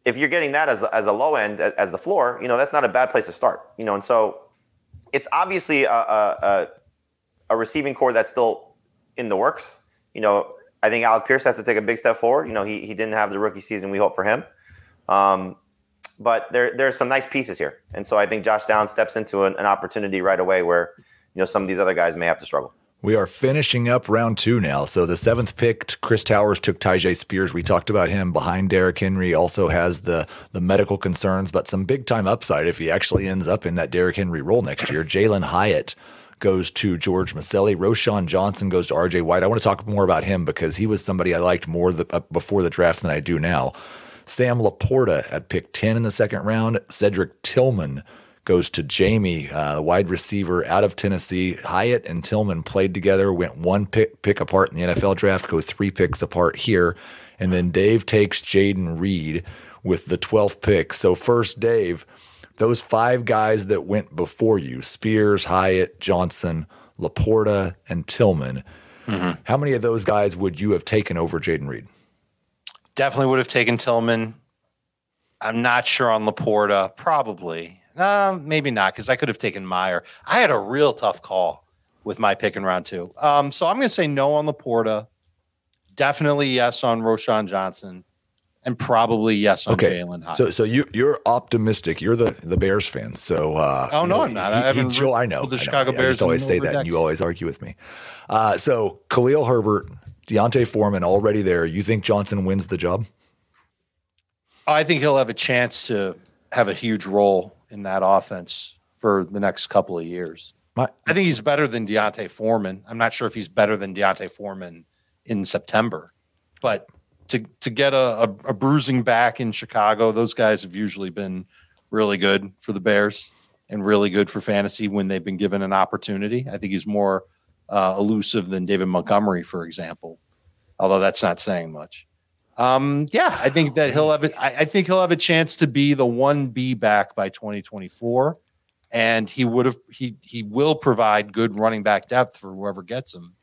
if you're getting that as, as a low end as, the floor, you know that's not a bad place to start. You know, and so it's obviously a, a, a, a receiving corps that's still in the works. You know, I think Alec Pierce has to take a big step forward. You know, he, he didn't have the rookie season we hope for him. Um, but there there's some nice pieces here, and so I think Josh Downs steps into an, an opportunity right away where you know some of these other guys may have to struggle. We are finishing up round two now. So the seventh picked, Chris Towers took Tyjae Spears. We talked about him behind Derrick Henry. Also has the the medical concerns, but some big time upside if he actually ends up in that Derrick Henry role next year. Jalin Hyatt goes to George Maselli. Roschon Johnson goes to RJ White. I want to talk more about him because he was somebody I liked more the, uh, before the draft than I do now. Sam LaPorta at pick 10 in the second round. Cedric Tillman goes to Jamie, uh, the wide receiver out of Tennessee. Hyatt and Tillman played together, went one pick, pick apart in the NFL draft, go three picks apart here. And then Dave takes Jayden Reed with the 12th pick. So, first, Dave, those five guys that went before you Spears, Hyatt, Johnson, LaPorta, and Tillman. How many of those guys would you have taken over Jayden Reed? Definitely would have taken Tillman. I'm not sure on LaPorta. Probably. Uh, maybe not because I could have taken Mayer. I had a real tough call with my pick in round two. Um, so I'm going to say no on LaPorta. Definitely yes on Roschon Johnson, and probably yes on Okay, Jalin Hyatt. so so you you're optimistic. You're the the Bears fan. So uh, Oh, no, you I'm not. I he- he- haven't Joe, I know. the I know. Chicago I Bears just always say that, and you always argue with me. Uh, so Khalil Herbert, D'Onta Foreman, already there. You think Johnson wins the job? I think he'll have a chance to have a huge role in that offense for the next couple of years. My, I think he's better than D'Onta Foreman. I'm not sure if he's better than D'Onta Foreman in September, but to to get a, a, a bruising back in Chicago, those guys have usually been really good for the Bears and really good for fantasy when they've been given an opportunity. I think he's more uh, elusive than David Montgomery, for example, although that's not saying much. Um, yeah, I think that he'll have. A, I, I think he'll have a chance to be the one B back by 2024, and he would have. He he will provide good running back depth for whoever gets him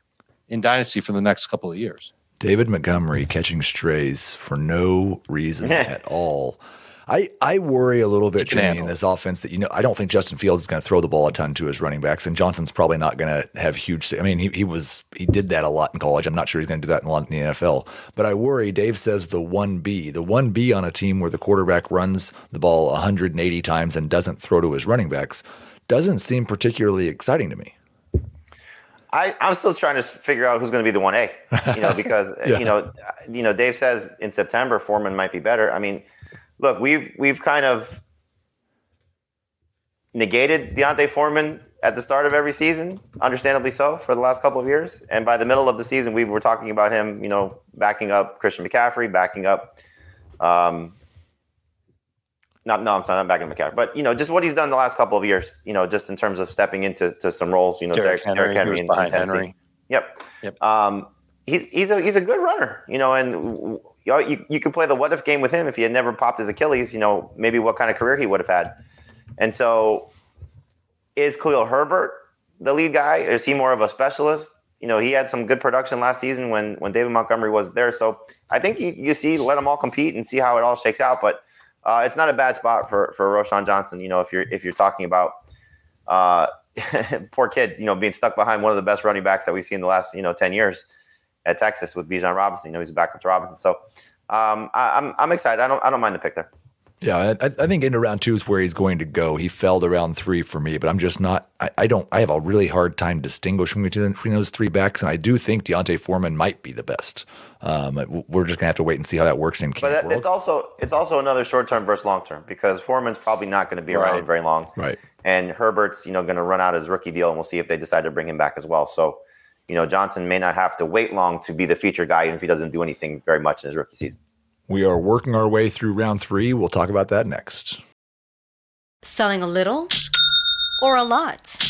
in dynasty for the next couple of years. David Montgomery catching strays for no reason at all. I, I worry a little bit, Jamie, in this offense that you know I don't think Justin Fields is going to throw the ball a ton to his running backs, and Johnson's probably not going to have huge. I mean, he, he was he did that a lot in college. I'm not sure he's going to do that a lot in the NFL. But I worry. Dave says the one B, the one B on a team where the quarterback runs the ball 180 times and doesn't throw to his running backs doesn't seem particularly exciting to me. I, I'm still trying to figure out who's going to be the one A, you know, because Yeah. you know, you know, Dave says in September Foreman might be better. I mean, look, we've we've kind of negated D'Onta Foreman at the start of every season, understandably so, for the last couple of years. And by the middle of the season, we were talking about him, you know, backing up Christian McCaffrey, backing up, um, not no, I'm sorry, not backing McCaffrey, but you know, just what he's done the last couple of years, you know, just in terms of stepping into to some roles, you know, Derrick Derrick, Henry, Derrick Henry in behind Tennessee. Henry. Yep. Yep. Um, he's he's a he's a good runner, you know, and you, know, you you could play the what if game with him if he had never popped his Achilles, you know, maybe what kind of career he would have had. And so, is Khalil Herbert the lead guy? Is he more of a specialist? You know, he had some good production last season when when David Montgomery was there. So I think you, you see let them all compete and see how it all shakes out. But uh, it's not a bad spot for for Roschon Johnson. You know, if you're if you're talking about uh, poor kid, you know, being stuck behind one of the best running backs that we've seen in the last you know ten years at Texas with Bijan Robinson. You know, he's a backup to Robinson. So um, I, I'm I'm excited. I don't I don't mind the pick there. Yeah, I, I think into round two is where he's going to go. He fell to round three for me, but I'm just not. I, I don't. I have a really hard time distinguishing between, between those three backs, and I do think D'Onta Foreman might be the best. Um, we're just gonna have to wait and see how that works in. But that, it's also it's also another short term versus long term because Foreman's probably not going to be around Right. very long, Right. and Herbert's you know going to run out his rookie deal, and we'll see if they decide to bring him back as well. So, you know, Johnson may not have to wait long to be the feature guy, even if he doesn't do anything very much in his rookie season. We are working our way through round three. We'll talk about that next. Selling a little or a lot?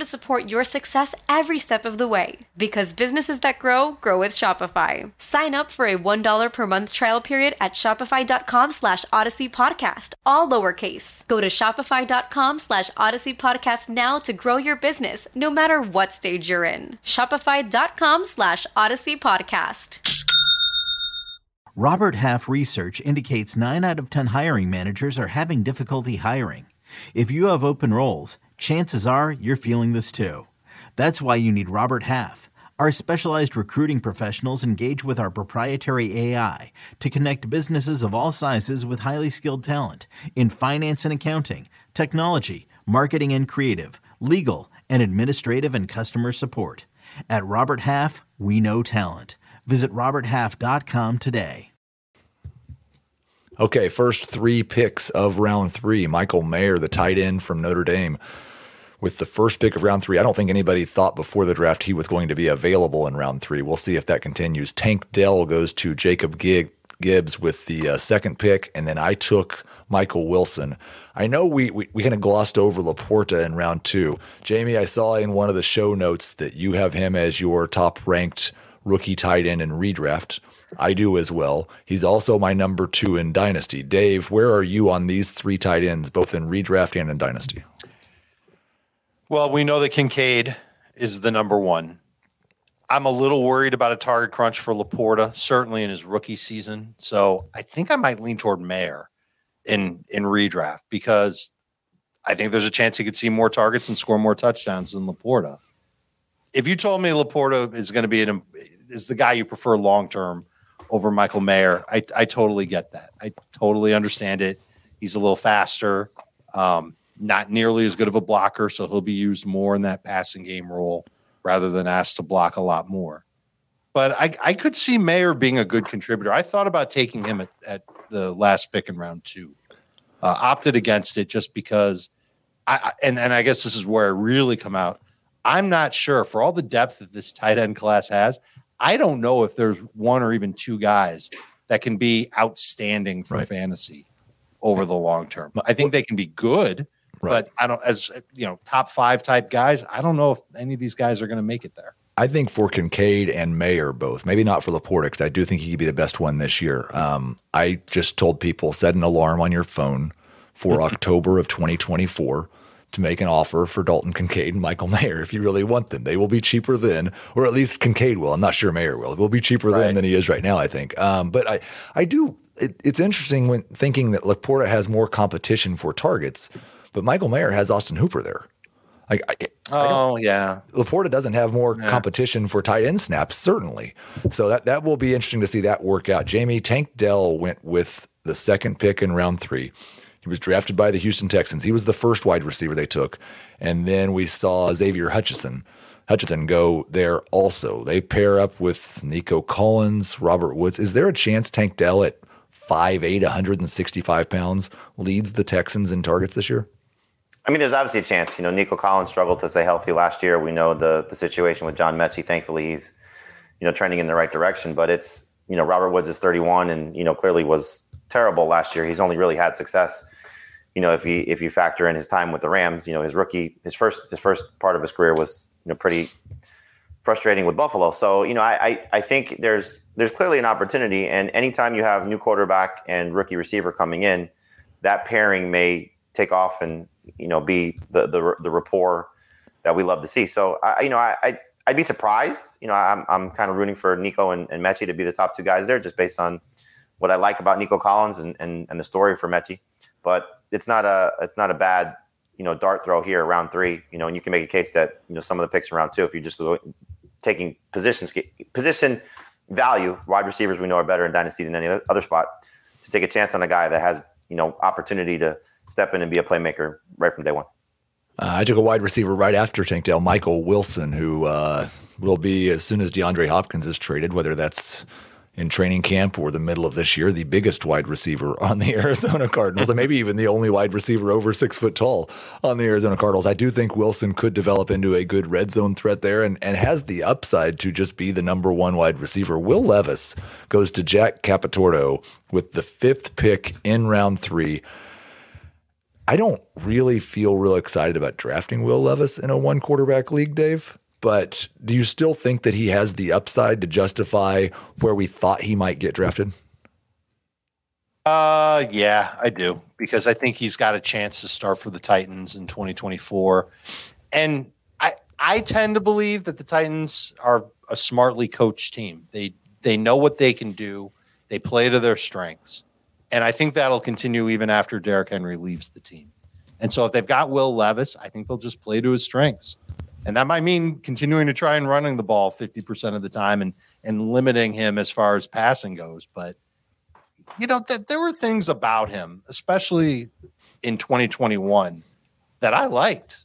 to support your success every step of the way. Because businesses that grow, grow with Shopify. Sign up for a $1 per month trial period at shopify.com slash odyssey podcast, all lowercase. Go to shopify.com slash odyssey podcast now to grow your business, no matter what stage you're in. Shopify.com slash odyssey podcast. Robert Half research indicates 9 out of 10 hiring managers are having difficulty hiring. If you have open roles, chances are you're feeling this too. That's why you need Robert Half. Our specialized recruiting professionals engage with our proprietary AI to connect businesses of all sizes with highly skilled talent in finance and accounting, technology, marketing and creative, legal, and administrative and customer support. At Robert Half, we know talent. Visit RobertHalf.com today. Okay, first three picks of round three. Michael Mayer, the tight end from Notre Dame, with the first pick of round three. I don't think anybody thought before the draft he was going to be available in round three. We'll see if that continues. Tank Dell goes to Jacob Gig- Gibbs with the uh, second pick, and then I took Michael Wilson. I know we, we, we kind of glossed over LaPorta in round two. Jamie, I saw in one of the show notes that you have him as your top ranked rookie tight end in redraft. I do as well. He's also my number two in Dynasty. Dave, where are you on these three tight ends, both in redraft and in Dynasty? Well, we know that Kincaid is the number one. I'm a little worried about a target crunch for LaPorta, certainly in his rookie season. So I think I might lean toward Mayer in in redraft because I think there's a chance he could see more targets and score more touchdowns than LaPorta. If you told me LaPorta is going to be an is the guy you prefer long term over Michael Mayer, I I totally get that. I totally understand it. He's a little faster, um, not nearly as good of a blocker, so he'll be used more in that passing game role rather than asked to block a lot more. But I, I could see Mayer being a good contributor. I thought about taking him at, at the last pick in round two. Uh, opted against it just because I and and I guess this is where I really come out. I'm not sure for all the depth that this tight end class has. I don't know if there's one or even two guys that can be outstanding for Right. fantasy over the long term. I think they can be good, Right. but I don't as you know top five type guys. I don't know if any of these guys are going to make it there. I think for Kincaid and Mayer both, maybe not for LaPorta, because I do think he could be the best one this year. Um, I just told people set an alarm on your phone for October of 2024 to make an offer for Dalton Kincaid and Michael Mayer if you really want them. They will be cheaper then, or at least Kincaid will. I'm not sure Mayer will. It will be cheaper then than he is right now, I think. Um, but I, I do. It, it's interesting when thinking that LaPorta has more competition for targets, but Michael Mayer has Austin Hooper there. Like, I, Oh yeah, LaPorta doesn't have more competition for tight end snaps, certainly. So that that will be interesting to see that work out. Jamie Tank Dell went with the second pick in round three. He was drafted by the Houston Texans. He was the first wide receiver they took. And then we saw Xavier Hutchinson. Hutchinson go there also. They pair up with Nico Collins, Robert Woods. Is there a chance Tank Dell at 5'8, 165 pounds leads the Texans in targets this year? I mean, there's obviously a chance. You know, Nico Collins struggled to stay healthy last year. We know the the situation with John Metchie. Thankfully, he's you know trending in the right direction. But it's you know Robert Woods is 31 and you know clearly was terrible last year. He's only really had success. You know, if you if you factor in his time with the Rams, you know his rookie his first his first part of his career was you know pretty frustrating with Buffalo. So you know I I, I think there's there's clearly an opportunity, and anytime you have new quarterback and rookie receiver coming in, that pairing may take off and you know be the the, the rapport that we love to see. So I you know I. I I'd be surprised. You know, I'm, I'm kind of rooting for Nico and, and Metchie to be the top two guys there, just based on what I like about Nico Collins and, and, and the story for Metchie. But it's not a it's not a bad you know dart throw here round three. You know, and you can make a case that you know some of the picks in round two, if you're just taking positions position value, wide receivers we know are better in dynasty than any other spot. To take a chance on a guy that has you know opportunity to step in and be a playmaker right from day one. Uh, I took a wide receiver right after Tank Michael Wilson, who uh, will be as soon as DeAndre Hopkins is traded, whether that's in training camp or the middle of this year, the biggest wide receiver on the Arizona Cardinals, and maybe even the only wide receiver over six foot tall on the Arizona Cardinals. I do think Wilson could develop into a good red zone threat there and, and has the upside to just be the number one wide receiver. Will Levis goes to Jack Capotorto with the fifth pick in round three. I don't really feel real excited about drafting Will Levis in a one quarterback league, Dave. But do you still think that he has the upside to justify where we thought he might get drafted? Uh, yeah, I do because I think he's got a chance to start for the Titans in 2024, and I I tend to believe that the Titans are a smartly coached team. They they know what they can do. They play to their strengths, and I think that'll continue even after Derrick Henry leaves the team. And so if they've got Will Levis, I think they'll just play to his strengths. And that might mean continuing to try and running the ball 50% of the time and and limiting him as far as passing goes. But you know, th- there were things about him, especially in 2021, that I liked.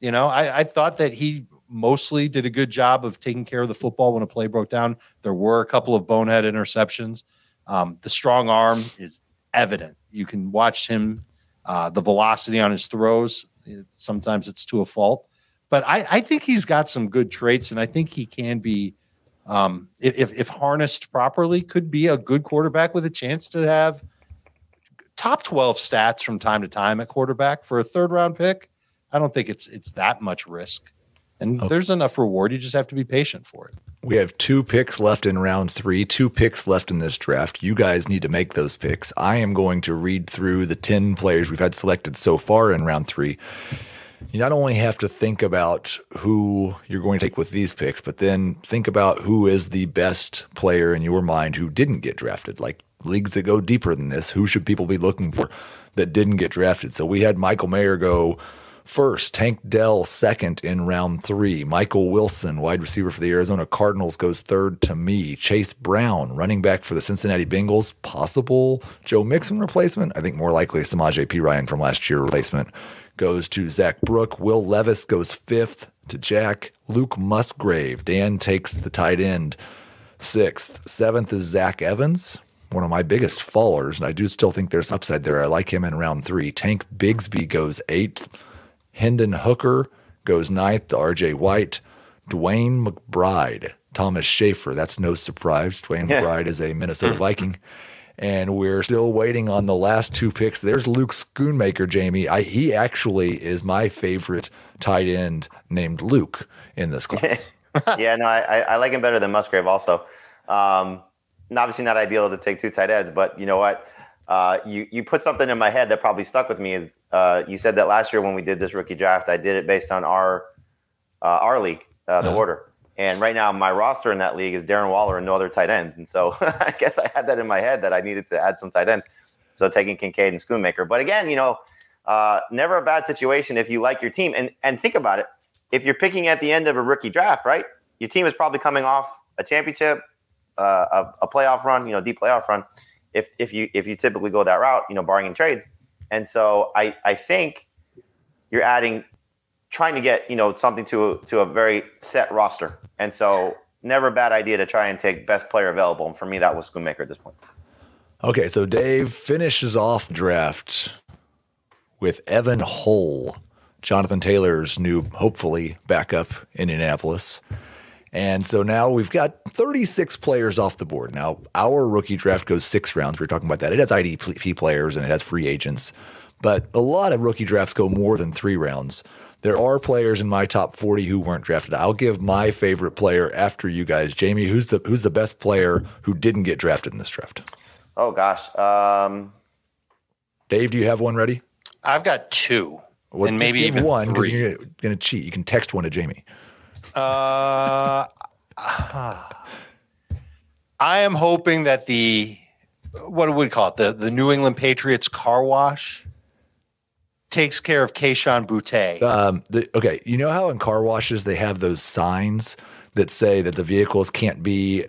You know, I, I thought that he mostly did a good job of taking care of the football when a play broke down. There were a couple of bonehead interceptions. Um, the strong arm is evident. You can watch him, uh, the velocity on his throws. Sometimes it's to a fault but I, I think he's got some good traits, and I think he can be, um, if if harnessed properly, could be a good quarterback with a chance to have top twelve stats from time to time at quarterback for a third round pick. I don't think it's it's that much risk, and okay. there's enough reward. You just have to be patient for it. We have two picks left in round three, two picks left in this draft. You guys need to make those picks. I am going to read through the 10 players we've had selected so far in round three you not only have to think about who you're going to take with these picks, but then think about who is the best player in your mind who didn't get drafted. Like leagues that go deeper than this, who should people be looking for that didn't get drafted? So we had Michael Mayer go first, Tank Dell second in round three, Michael Wilson, wide receiver for the Arizona Cardinals, goes third to me. Chase Brown, running back for the Cincinnati Bengals, possible Joe Mixon replacement. I think more likely Samaje Ryan from last year replacement goes to Zach Brook. Will Levis goes fifth to Jack. Luke Musgrave. Dan takes the tight end sixth. Seventh is Zach Evans, one of my biggest fallers. And I do still think there's upside there. I like him in round three. Tank Bigsby goes eighth. Hendon Hooker goes ninth to RJ White. DeWayne McBride. Thomas Schaefer. That's no surprise. DeWayne McBride is a Minnesota Viking and we're still waiting on the last two picks. There's Luke Schoonmaker, Jamie. I, he actually is my favorite tight end named Luke in this class. yeah, no, I, I like him better than Musgrave also. Um, obviously not ideal to take two tight ends, but you know what? Uh, you you put something in my head that probably stuck with me. Is uh, you said that last year when we did this rookie draft, I did it based on our uh, our league, uh, the uh-huh. order. And right now, my roster in that league is Darren Waller and no other tight ends. And so I guess I had that in my head that I needed to add some tight ends. So taking Kincaid and Schoonmaker. But again, you know, uh, never a bad situation if you like your team. And and think about it. If you're picking at the end of a rookie draft, right? Your team is probably coming off a championship, uh, a, a, playoff run, you know, deep playoff run. if if you if you typically go that route, you know, barring in trades. And so I I think you're adding trying to get you know something to to a very set roster. And so never a bad idea to try and take best player available. And for me, that was Schoonmaker at this point. Okay, so Dave finishes off draft with Evan Hull, Jonathan Taylor's new, hopefully, backup in Indianapolis. And so now we've got 36 players off the board. Now, our rookie draft goes six rounds. We are talking about that. It has IDP players and it has free agents, but a lot of rookie drafts go more than three rounds. There are players in my top 40 who weren't drafted. I'll give my favorite player after you guys. Jamie, who's the who's the best player who didn't get drafted in this draft? Oh gosh. Um, Dave, do you have one ready? I've got two, Well, and maybe even one because you're going to cheat. You can text one to Jamie. Uh, I am hoping that the what do we call it the the New England Patriots car wash takes care of Kayshon Boutte. Um, the, okay, you know how in car washes they have those signs that say that the vehicles can't be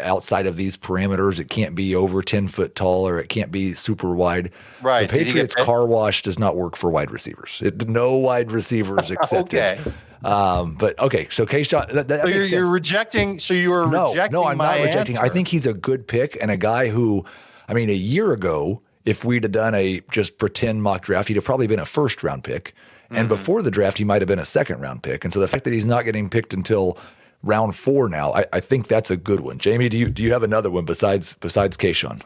outside of these parameters. It can't be over ten foot tall, or it can't be super wide. Right. The get Patriots car wash does not work for wide receivers. It, no wide receivers accepted. Okay. Um, but okay, so Kayshon, that, that So you're, you're rejecting. So you are no, rejecting. no, I'm not rejecting. I think he's a good pick and a guy who, I mean, a year ago, if we'd have done a just pretend mock draft, he'd have probably been a first round pick. Mm-hmm. And before the draft, he might have been a second round pick. And so the fact that he's not getting picked until round four now, I, I think that's a good one. Jamie, do you do you have another one besides besides Kayshon?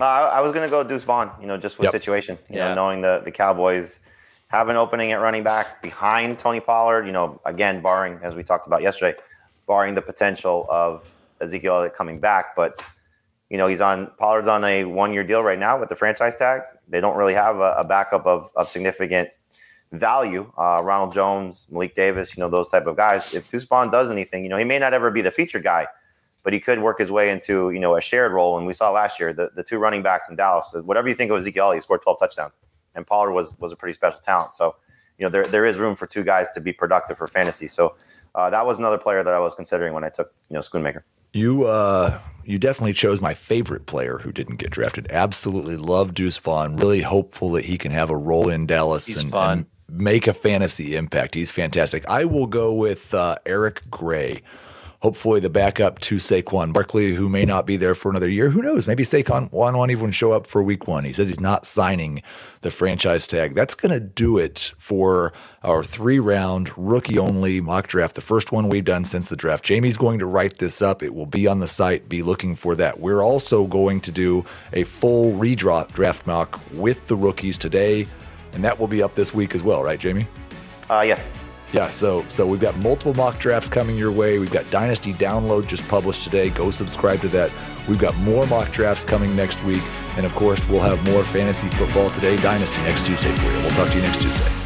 Uh, I I was going to go Deuce Vaughn, you know, just with Yep. situation, you Yeah. know, knowing the, the Cowboys have an opening at running back behind Tony Pollard, you know, again, barring, as we talked about yesterday, barring the potential of Ezekiel Elliott coming back. But, you know, he's on, Pollard's on a one year deal right now with the franchise tag. They don't really have a, a backup of, of significant value. Uh, Ronald Jones, Malik Davis, you know, those type of guys. If Deuce Vaughn does anything, you know, he may not ever be the featured guy, but he could work his way into you know a shared role. And we saw last year the, the two running backs in Dallas. Whatever you think of Ezekiel, Elliott, he scored 12 touchdowns, and Pollard was was a pretty special talent. So you know there there is room for two guys to be productive for fantasy. So uh, that was another player that I was considering when I took you know Schoonmaker. You uh you definitely chose my favorite player who didn't get drafted. Absolutely love Deuce Vaughn. Really hopeful that he can have a role in Dallas He's and, fun. and make a fantasy impact. He's fantastic. I will go with uh, Eric Gray. Hopefully, the backup to Saquon Barkley, who may not be there for another year. Who knows? Maybe Saquon won't even show up for week one. He says he's not signing the franchise tag. That's going to do it for our three round rookie only mock draft, the first one we've done since the draft. Jamie's going to write this up. It will be on the site. Be looking for that. We're also going to do a full redraft draft mock with the rookies today, and that will be up this week as well, right, Jamie? Uh, yes. Yeah, so so we've got multiple mock drafts coming your way. We've got Dynasty Download just published today. Go subscribe to that. We've got more mock drafts coming next week, and of course, we'll have more fantasy football today, Dynasty next Tuesday for you. We'll talk to you next Tuesday.